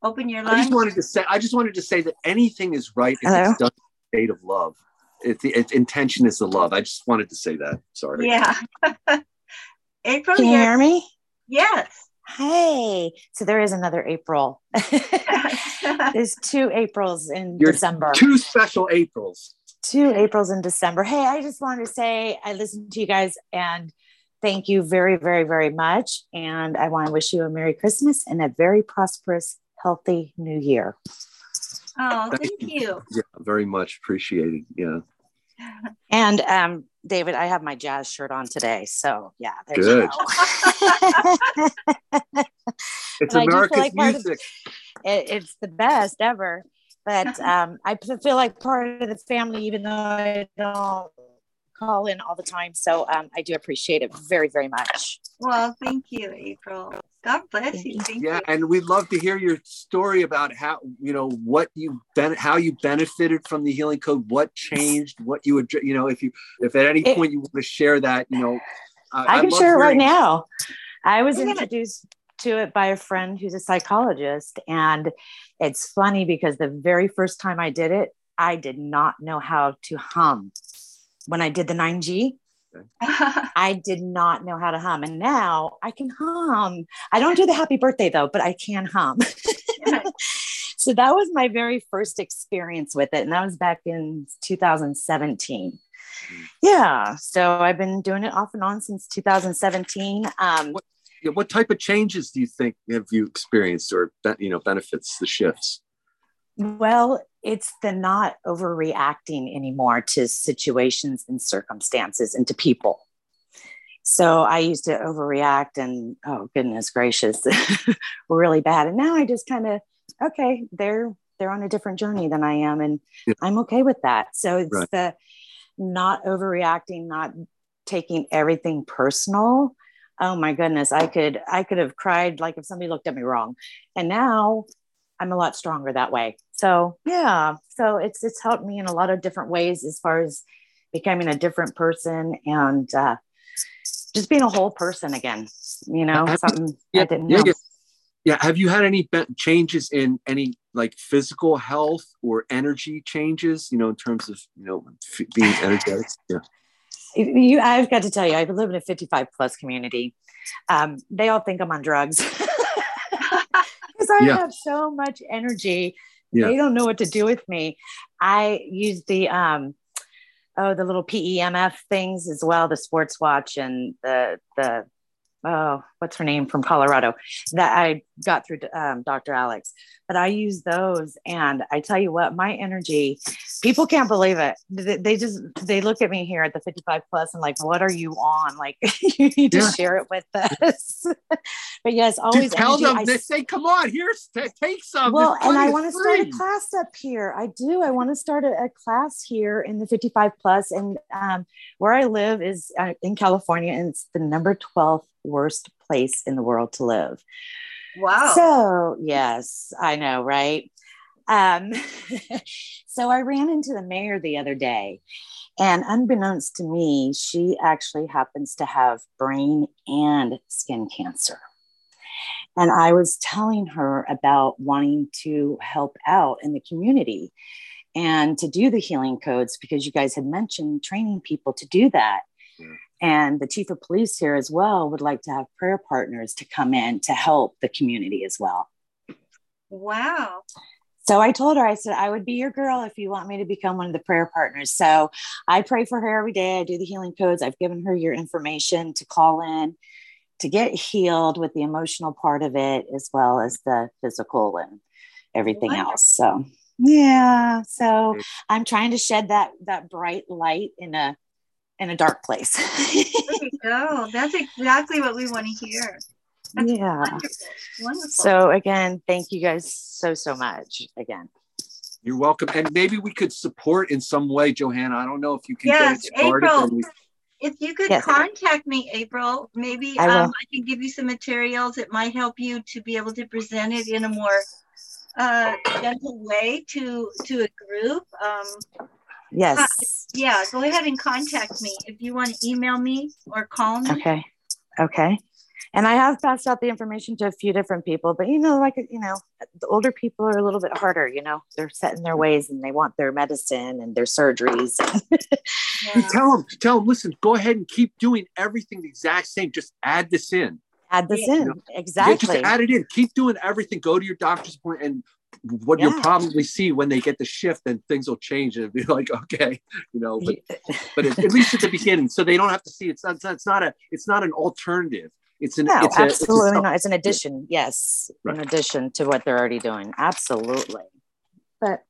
open your line, I just wanted to say, I just wanted to say that anything is right if Hello? it's done in a state of love it's it's, intention is the love. I just wanted to say that. Sorry. Yeah. [LAUGHS] April, can you hear me? Yes. Hey, so there is another April. [LAUGHS] There's two Aprils in You're December. Two special Aprils. Two Aprils in December. Hey, I just wanted to say I listened to you guys and thank you very, very, very much. And I want to wish you a Merry Christmas and a very prosperous, healthy New Year. Oh, thank, thank you. you. Yeah, very much appreciated. Yeah. And um, David, I have my jazz shirt on today, so yeah, good. [LAUGHS] it's America's like music. Of, it, it's the best ever. But [LAUGHS] um, I feel like part of the family, even though I don't call in all the time. So um, I do appreciate it very, very much. Well, thank you, April. God bless you. Thank yeah, you. and we'd love to hear your story about how you know what you ben- how you benefited from the healing code, what changed, what you would you know if you if at any it, point you want to share that, you know, I, I can share it right now. I was introduced to it by a friend who's a psychologist, and it's funny because the very first time I did it, I did not know how to hum when I did the 9G. [LAUGHS] I did not know how to hum, and now I can hum. I don't do the happy birthday though, but I can hum. [LAUGHS] so that was my very first experience with it, and that was back in 2017. Mm-hmm. Yeah, so I've been doing it off and on since 2017. Um, what, what type of changes do you think have you experienced, or you know, benefits the shifts? Well, it's the not overreacting anymore to situations and circumstances and to people. So I used to overreact and oh goodness gracious, [LAUGHS] really bad. And now I just kind of okay, they're they're on a different journey than I am, and yeah. I'm okay with that. So it's right. the not overreacting, not taking everything personal. Oh my goodness, I could I could have cried like if somebody looked at me wrong, and now I'm a lot stronger that way. So yeah, so it's it's helped me in a lot of different ways as far as becoming a different person and uh, just being a whole person again. You know, have something you, yeah, I didn't know. Yeah, yeah. Have you had any changes in any like physical health or energy changes? You know, in terms of you know being energetic. [LAUGHS] Yeah. You, I've got to tell you, I live in a 55 plus community. Um, they all think I'm on drugs. [LAUGHS] I yeah. have so much energy. Yeah. They don't know what to do with me. I use the um oh the little PEMF things as well, the sports watch and the the oh what's her name from Colorado that I got through um, Dr. Alex. But I use those and I tell you what, my energy people can't believe it. They, just they look at me here at the 55 plus and like, what are you on? Like [LAUGHS] you need to Yeah. share it with us. [LAUGHS] but yes, always Dude, tell them I they say, "Come on, here's take some." well, and I want to start a class up here. I do. I want to start a, a class here in the 55 plus, and um, where I live is uh, in California, and it's the number 12th worst place in the world to live. Wow. So yes, I know, right? Um, [LAUGHS] so I ran into the mayor the other day, and unbeknownst to me, she actually happens to have brain and skin cancer. And I was telling her about wanting to help out in the community and to do the healing codes because you guys had mentioned training people to do that. Yeah. And the chief of police here as well would like to have prayer partners to come in to help the community as well. wow. So I told her, I said, I would be your girl if you want me to become one of the prayer partners. So I pray for her every day. I do the healing codes. I've given her your information to call in to get healed with the emotional part of it, as well as the physical and everything Wonderful. else. So yeah. So I'm trying to shed that that bright light in a in a dark place. There you go. That's exactly what we want to hear. That's yeah. Wonderful. Wonderful. So again, thank you guys so so much again. You're welcome. And maybe we could support in some way, Johanna. I don't know if you can Yes, get it started. April. we- if you could Yes. contact me, April, maybe I um, I can give you some materials. It might help you to be able to present it in a more uh, gentle way to to a group. Um, Yes. Uh, yeah, go ahead and contact me if you want to email me or call me. Okay. Okay. And I have passed out the information to a few different people, but you know, like, you know, the older people are a little bit harder, you know, they're set in their ways and they want their medicine and their surgeries. Yeah. Tell them, tell them, listen, go ahead and keep doing everything the exact same. Just add this in. Add this Yeah. in. Yeah, Exactly. just add it in. Keep doing everything. Go to your doctor's appointment and what you'll probably see when they get the shift, then things will change and be [LAUGHS] like, okay, you know, but, [LAUGHS] but at, at least at the beginning, so they don't have to see it's not, it's not a, it's not an alternative. It's an, no, it's a, it's a absolutely not. It's an addition. Yes. Right. In addition to what they're already doing. Absolutely. But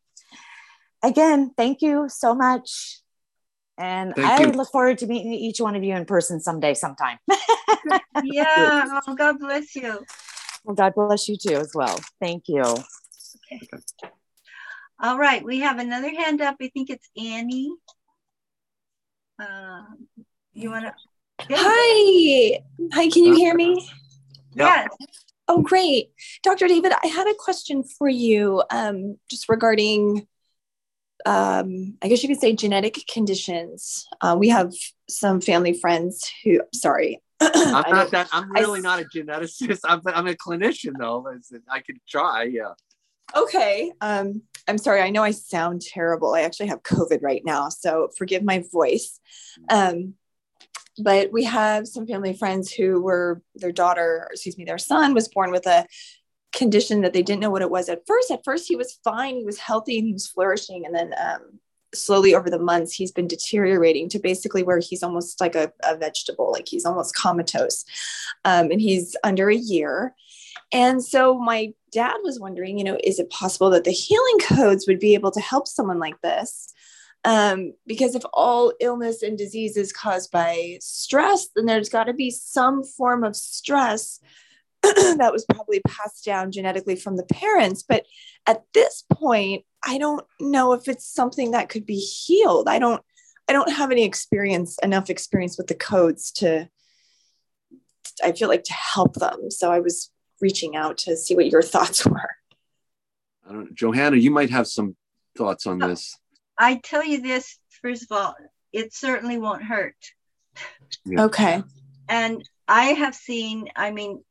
again, thank you so much. And Thank I you. look forward to meeting each one of you in person someday, sometime. [LAUGHS] yeah. Oh, God bless you. well, God bless you too, as well. Thank you. All right, we have another hand up. I think it's Annie. Um, you want to? Hi. Hi, can you hear me? Yes. Oh, great. Dr. David, I had a question for you um, just regarding, um, I guess you could say genetic conditions. Uh, we have some family friends who, sorry. [CLEARS THROAT] I'm not that. I'm really s- not a geneticist. I'm, I'm a clinician though. I could try. Yeah. Okay. Um, I'm sorry. I know I sound terrible. I actually have COVID right now, so forgive my voice. Um, but we have some family friends who were their daughter, excuse me, their son was born with a condition that they didn't know what it was at first. At first, he was fine, he was healthy, and he was flourishing, and then um, slowly over the months, he's been deteriorating to basically where he's almost like a, a vegetable, like he's almost comatose, um, and he's under a year. And so my dad was wondering, you know, is it possible that the healing codes would be able to help someone like this? Um, because if all illness and disease is caused by stress, then there's got to be some form of stress [CLEARS THROAT] that was probably passed down genetically from the parents. But at this point, I don't know if it's something that could be healed. I don't. I don't have any experience, enough experience with the codes to. I feel like to help them. So I was reaching out to see what your [LAUGHS] thoughts were. I don't. Johanna, you might have some thoughts on this. I tell you this, first of all, it certainly won't hurt. Yeah. Okay. And I have seen, I mean,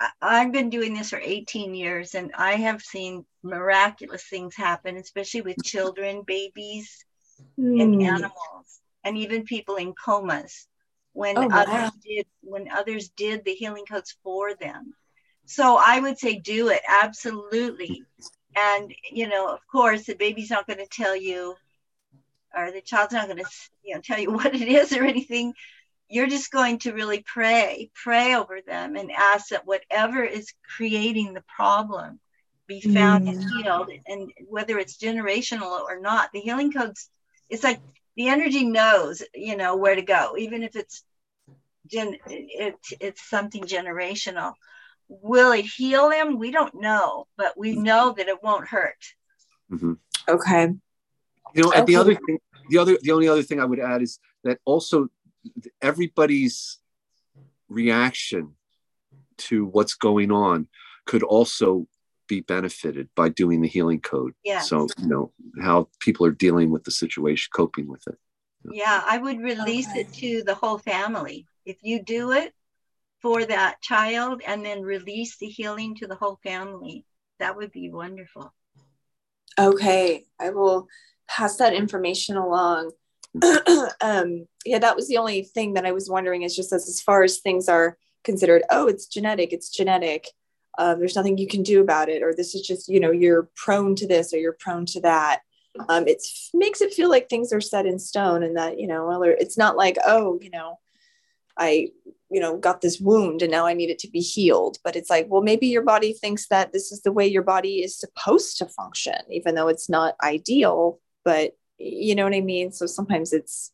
I- I've been doing this for 18 years and I have seen miraculous things happen, especially with children, babies, and Hmm. animals, and even people in comas when Oh, wow. others did when others did the healing codes for them. So I would say do it absolutely. And you know, of course, the baby's not going to tell you, or the child's not going to you know tell you [LAUGHS] what it is or anything. You're just going to really pray, pray over them, and ask that whatever is creating the problem be found mm. and healed and whether it's generational or not the healing codes it's like the energy knows you know where to go even if it's gen it, it's something generational will it heal them we don't know but we know that it won't hurt mm-hmm. okay you know and okay. the other thing the other the only other thing i would add is that also everybody's reaction to what's going on could also be benefited by doing the healing code. Yeah. So, you know, how people are dealing with the situation, coping with it. Yeah, I would release okay. it to the whole family. If you do it for that child and then release the healing to the whole family, that would be wonderful. Okay, I will pass that information along. [CLEARS THROAT] um, yeah, that was the only thing that I was wondering is just as, as far as things are considered, oh, it's genetic, it's genetic um, there's nothing you can do about it or this is just you know you're prone to this or you're prone to that um, it makes it feel like things are set in stone and that you know well, it's not like oh you know i you know got this wound and now i need it to be healed but it's like well maybe your body thinks that this is the way your body is supposed to function even though it's not ideal but you know what i mean so sometimes it's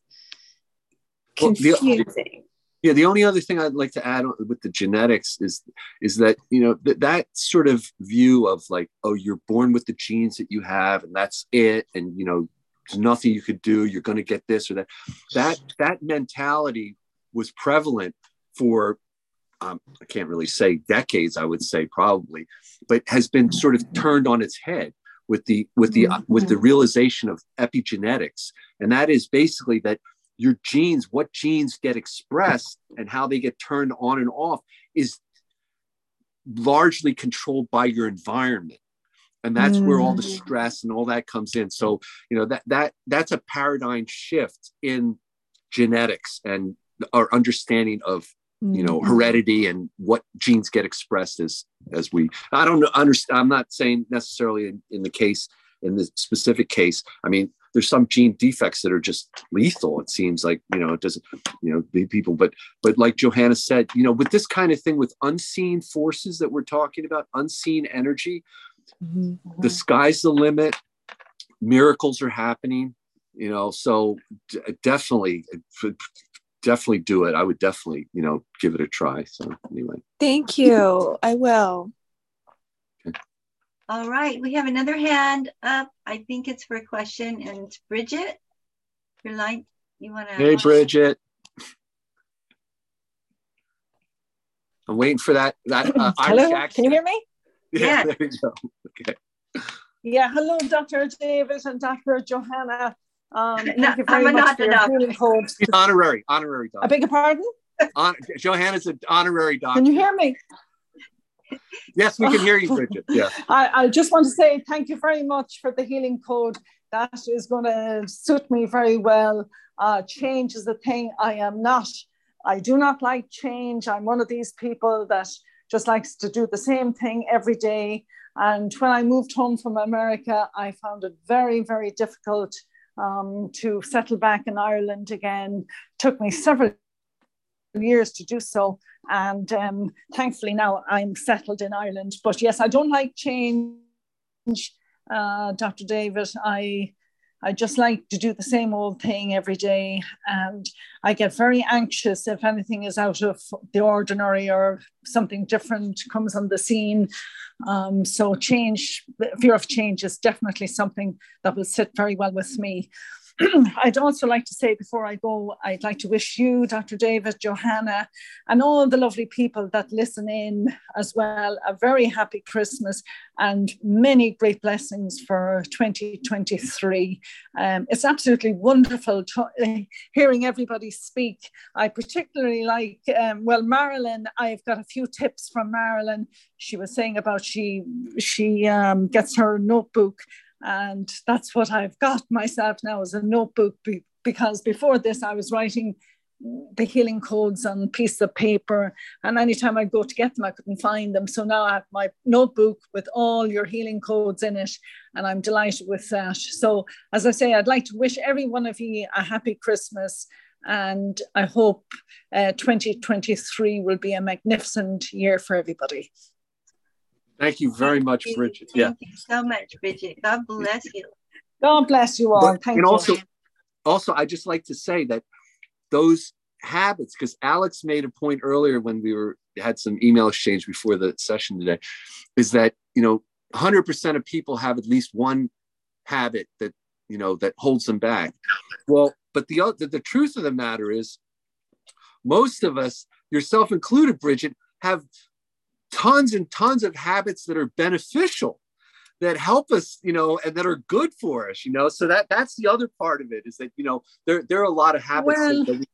confusing well, the, yeah, the only other thing I'd like to add with the genetics is is that you know th- that sort of view of like, oh, you're born with the genes that you have, and that's it, and you know, there's nothing you could do. You're going to get this or that. That that mentality was prevalent for um, I can't really say decades. I would say probably, but has been sort of turned on its head with the with the uh, with the realization of epigenetics, and that is basically that your genes, what genes get expressed and how they get turned on and off is largely controlled by your environment. And that's mm. where all the mm. stress and all that comes in. So, you know, that that that's a paradigm shift in genetics and our understanding of you know mm. heredity and what genes get expressed as as we i don't know understand i'm not saying necessarily in, in the case in the specific case i mean there's some gene defects that are just lethal. It seems like you know it doesn't you know the people, but but like Johanna said, you know, with this kind of thing with unseen forces that we're talking about, unseen energy, mm-hmm. the sky's the limit. Miracles are happening, you know. So definitely, definitely do it. I would definitely you know give it a try. So anyway, thank you. I will. All right, we have another hand up. I think it's for a question, and it's Bridget. Your line, you want to? Hey, Bridget. I'm waiting for that. That uh, [CLEARS THROAT] hello. Can you hear me? Yeah. yeah. There you go. Okay. Yeah. Hello, Dr. Davis and Dr. Johanna. Um, [LAUGHS] thank no, you very I'm much for your healing code. [LAUGHS] Honorary, honorary doctor. I beg your pardon. On, Johanna's an honorary doctor. Can you hear me? yes, we can hear you, [LAUGHS] Bridget. Yeah. I, I just want to say thank you very much for the healing code. That is going to suit me very well. Uh, change is the thing I am not. I do not like change. I'm one of these people that just likes to do the same thing every day. And when I moved home from America, I found it very, very difficult um, to settle back in Ireland again. Took me several years to do so. And um, thankfully now I'm settled in Ireland. But yes, I don't like change, uh, Dr. David. I I just like to do the same old thing every day. And I get very anxious if anything is out of the ordinary or something different comes on the scene. Um, so, change, fear of change is definitely something that will sit very well with me. [CLEARS THROAT] I'd also like to say before I go, I'd like to wish you, Dr. David, Johanna, and all the lovely people that listen in as well a very happy Christmas and many great blessings for 2023. Um, it's absolutely wonderful to, uh, [LAUGHS] hearing everybody speak. I particularly like, um, well, Marilyn, I've got a few tips from Marilyn. She was saying about she she um, gets her notebook and that's what I've got [LAUGHS] myself now as a notebook be- because before this I was writing the healing codes on piece of paper and anytime I go to get them I couldn't find them. So now I have my notebook with all your healing codes in it and I'm delighted with that. So as I say I'd like to wish every one of you a happy Christmas and I hope uh, 2023 will be a magnificent year for everybody Thank you very much, you. Bridget. Thank Yeah. you so much, Bridget. God bless you. God bless you all. But- Thank and you. also, also, I just like to say that those habits, because Alex made a point earlier when we were had some email exchange before the session today, is that you know 100% of people have at least one habit that you know that holds them back. Well, but the other, the truth of the matter is, most of us, yourself included, Bridget, have tons and tons of habits that are beneficial that help us you know and that are good for us you know so that that's the other part of it is that you know there there are a lot of habits Well- that, we,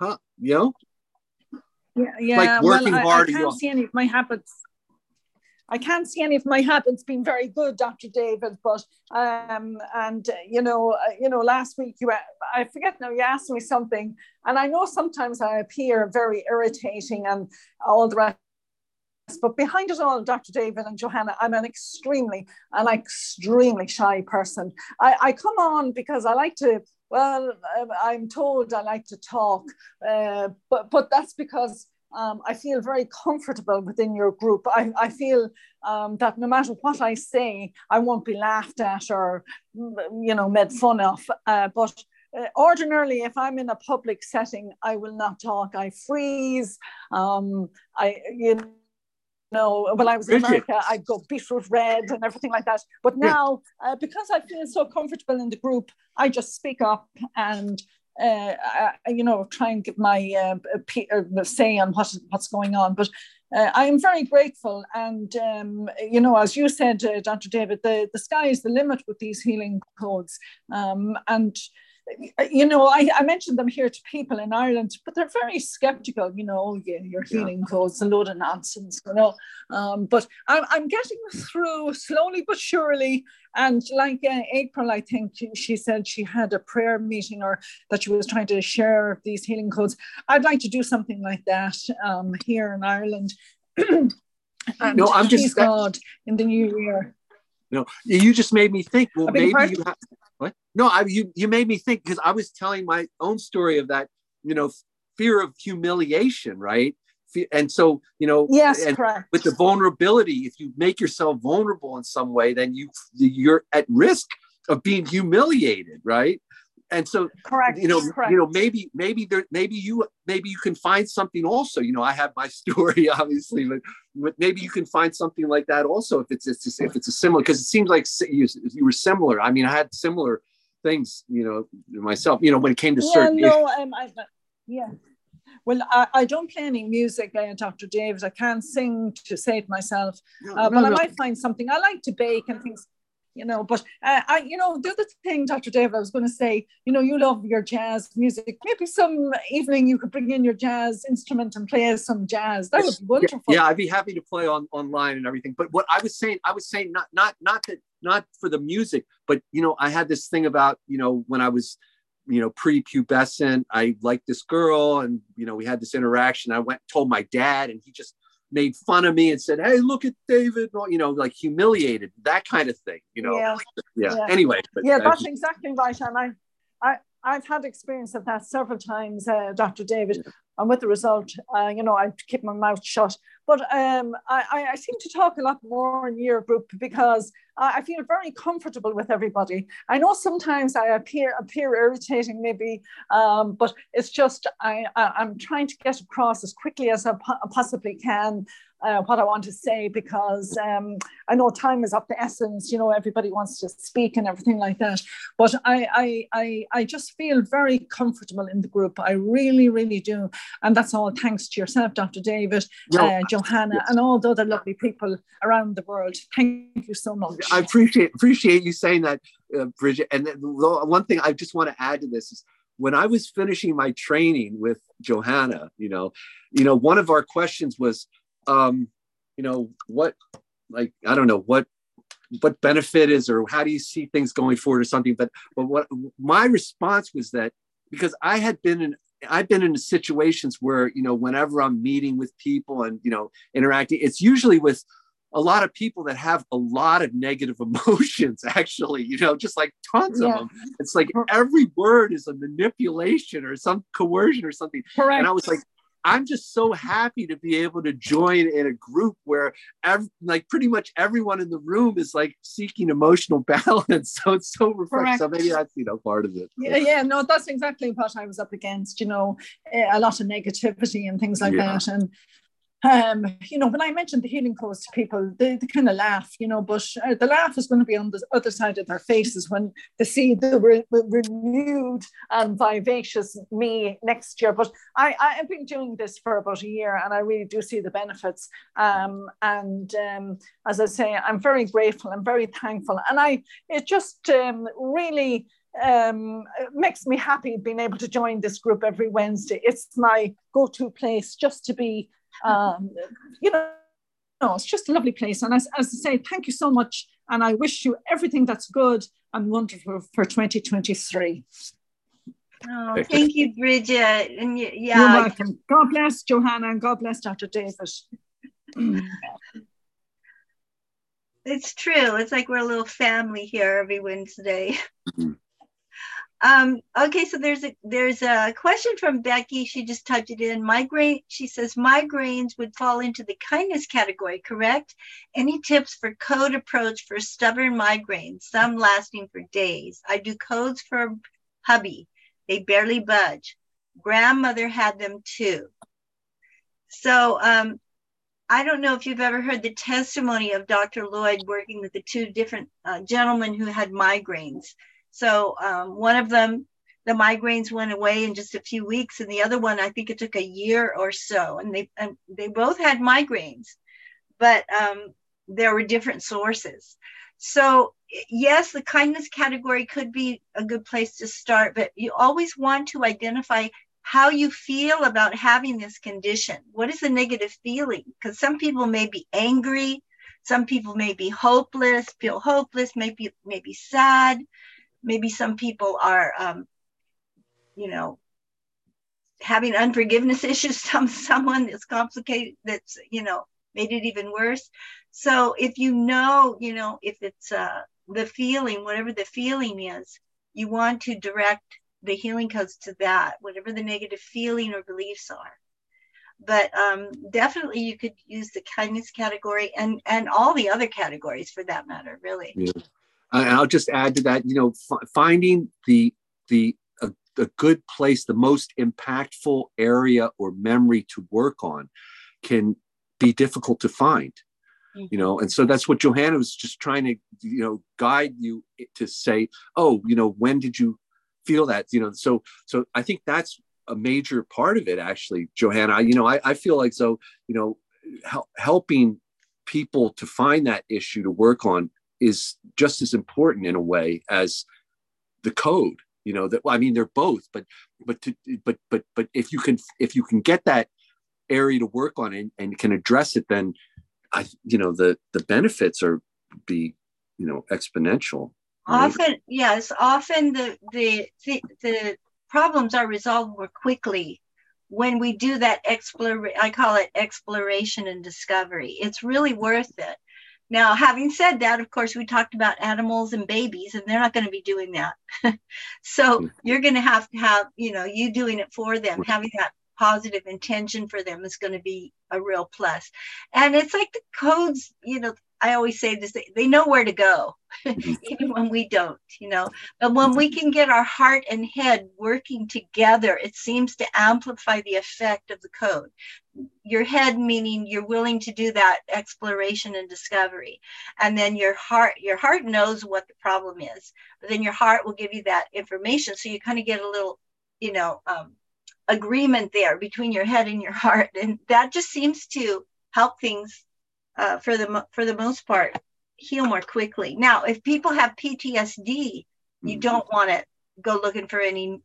huh you know Yeah, yeah. like working well, I, hard I can't see any of my habits. I can't see any of my habits being very good, Dr. David. But um, and uh, you know, uh, you know, last week you, I forget now, you asked me something, and I know sometimes I appear very irritating and all the rest. But behind it all, Dr. David and Johanna, I'm an extremely, an extremely shy person. I, I come on because I like to. Well, um, I'm told I like to talk, uh, but but that's because um, I feel very comfortable within your group. I, I feel um, that no matter what I say, I won't be laughed at or, you know, made fun of. Uh, but uh, ordinarily, if I'm in a public setting, I will not talk. I freeze. Um, I, you know, when I was in America, I'd go beetroot red and everything like that. But now, uh, because I feel so comfortable in the group, I just speak up and uh, I, you know, try and give my uh, p- uh, say on what, what's going on. But uh, I am very grateful. And, um, you know, as you said, uh, Dr. David, the, the sky is the limit with these healing codes. Um, and, you know, I, I mentioned them here to people in Ireland, but they're very skeptical, you know, oh, yeah, your Yeah. healing codes, a load of nonsense, you know. Um, but I'm, I'm getting through slowly but surely. And like uh, April, I think she- said she had a prayer meeting or that she was trying to share these healing codes. I'd like to do something like that um, here in Ireland. [CLEARS THROAT] and No, I'm just- God in the new year. you know you just made me think well I beg your maybe you have no i you you made me think because i was telling my own story of that you know fear of humiliation right and so you know Yes, correct. with the vulnerability if you make yourself vulnerable in some way then you you're at risk of being humiliated right and so correct. you know correct. you know maybe maybe there maybe you maybe you can find something also you know i have my [LAUGHS] story obviously but, but maybe you can find something like that also if it's, it's just, if it's a similar because it seems like you, you were similar i mean i had similar things you know myself you know when it came to yeah, certain no, um, I, yeah. Well, I, I don't play any music, uh, Dr. David. I can't sing to save myself. No, Uh, no, but I might find something. I like to bake and things, you know. But uh, I, you know, the other thing, Dr. David, I was going to say, you know, you love your jazz music. Maybe some evening you could bring in your jazz instrument and play some jazz. That would be wonderful. Yeah, I'd be happy to play on online and everything. But what I was saying, I was saying not not not that not for the music, but you know, I had this thing about you know when I was you know pre-pubescent, I liked this girl, and you know we had this interaction. I went told my dad, and he just made fun of me and said, "Hey, look at David," you know, like humiliated that kind of thing. You know, Yeah. yeah. Yeah. Anyway, but yeah, that's just- exactly right. And I, I've had experience of that several times, uh, Dr. David. And with the result, uh, you know, I keep my mouth shut. But um, I, I, seem to talk a lot more in your group because I, I feel very comfortable with everybody. I know sometimes I appear appear irritating, maybe, um, but it's just I, I, I'm trying to get across as quickly as I possibly can uh, what I want to say because um, I know time is of the essence. You know, everybody wants to speak and everything like that. But I, I, I, I just feel very comfortable in the group. I really, really do. And that's all thanks to yourself, Dr. David, No, uh, Johanna, and all the other lovely people around the world. Thank you so much. I appreciate appreciate you saying that, uh, Bridget. And one thing I just want to add to this is when I was finishing my training with Johanna, you know, you know, one of our questions was, um, you know, what, like, I don't know what what benefit is or how do you see things going forward or something but but what my response was that because i had been in i've been in situations where you know whenever i'm meeting with people and you know interacting it's usually with a lot of people that have a lot of negative [LAUGHS] emotions actually you know just like tons Yeah. of them it's like every word is a manipulation or some coercion or something Correct. and i was like I'm just so happy to be able to join in a group where every, like pretty much everyone in the room is like seeking emotional [LAUGHS] balance. So it's so refreshing. So maybe that's you know part of it. Yeah, yeah, no, that's exactly what I was up against. You know, eh, a lot of negativity and things like yeah. that, and um, you know, when I mentioned the healing codes to people, they, they kind of laugh, you know, but uh, the laugh is going to be on the other side of their faces when they see the re- renewed and vivacious me next year. But I, I have been doing this for about a year and I really do see the benefits. Um, and um, as I say, I'm very grateful, I'm very thankful. And I, it just um, really, um, makes me happy being able to join this group every Wednesday. It's my go-to place just to be um, [LAUGHS] you know, no, it's just a lovely place. And as, as I say, thank you so much. And I wish you everything that's good and wonderful for 2023. Oh, thank you, Bridget. And yeah, You're welcome. God bless Johanna and God bless Dr. David. it's true. It's like we're a little family here every Wednesday. Mm-hmm. Um, okay, so there's a there's a question from Becky. She just typed it in. Migraine. She says migraines would fall into the kindness category, correct? Any tips for code approach for stubborn migraines? Some lasting for days. I do codes for hubby. They barely budge. Grandmother had them too. So um, I don't know if you've ever heard the testimony of Dr. Loyd working with the two different uh, gentlemen who had migraines so um, one of them, the migraines went away in just a few weeks, and the other one, I think it took a year or so. And they and they both had migraines, but um, there were different sources. So yes, the kindness category could be a good place to start, but you always want to identify how you feel about having this condition. What is the negative feeling? Because some people may be angry, some people may be hopeless, feel hopeless, maybe maybe sad maybe some people are um, you know having unforgiveness [LAUGHS] issues some someone that's complicated that's you know made it even worse. So if you know you know if it's uh, the feeling whatever the feeling is you want to direct the healing codes to that whatever the negative feeling or beliefs are. But um, definitely you could use the kindness category and and all the other categories for that matter really. Yeah I'll just add to that, you know, f- finding the the a, a, good place, the most impactful area or memory to work on, can be difficult to find. Mm-hmm. You know, and so that's what Johanna was just trying to, you know, guide you to say, oh, you know, when did you feel that? You know, so so I think that's a major part of it, actually, Johanna. You know, I, I feel like so, you know, hel- helping people to find that issue to work on is just as important in a way as the code you know that i mean they're both but but to, but but but if you can if you can get that area to work on and, and can address it then i you know the the benefits are be you know exponential. Often yes often the, the the the problems are resolved more quickly when we do that explore i call it exploration and discovery. It's really worth it now, having said that, of course, we talked about animals and babies, and they're not going to be doing that. [LAUGHS] so mm. you're going to have to have, you know, you doing it for them, having that positive intention for them is going to be a real plus. And it's like the codes, you know, I always say this, they know where to go, mm-hmm. [LAUGHS] even when we don't, you know. But when we can get our heart and head working together, it seems to amplify the effect of the code. Your head meaning you're willing to do that exploration and discovery. And then your heart, your heart knows what the problem is, but then your heart will give you that information. So you kind of get a little, you know, um, agreement there between your head and your heart. And that just seems to help things uh, for the for the most part heal more quickly. Now, if people have PTSD, you mm-hmm. don't want to go looking for any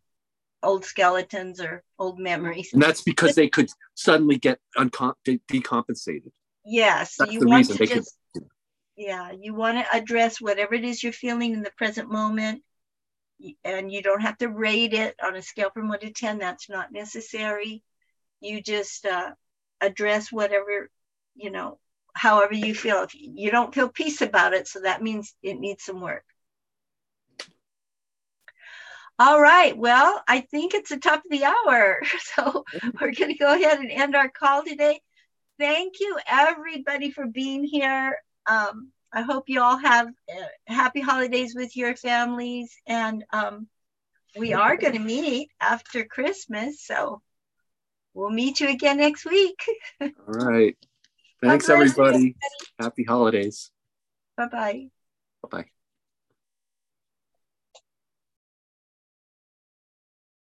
old skeletons or old memories. And that's because they could suddenly get uncom- de- decompensated. Yes, that's you want to just could... yeah, you want to address whatever it is you're feeling in the present moment, and you don't have to rate it on a scale from one to ten. That's not necessary. You just uh, address whatever you know however you feel. If you don't feel peace about it, so that means it needs some work. All right. Well, I think it's the top of the hour. [LAUGHS] So [LAUGHS] we're going to go ahead and end our call today. Thank you, everybody, for being here. Um, I hope you all have uh, happy holidays with your families. And um, we are going to meet after Christmas. So we'll meet you again next week. [LAUGHS] All right. Thanks, bless everybody. Happy holidays. Bye bye. Bye bye.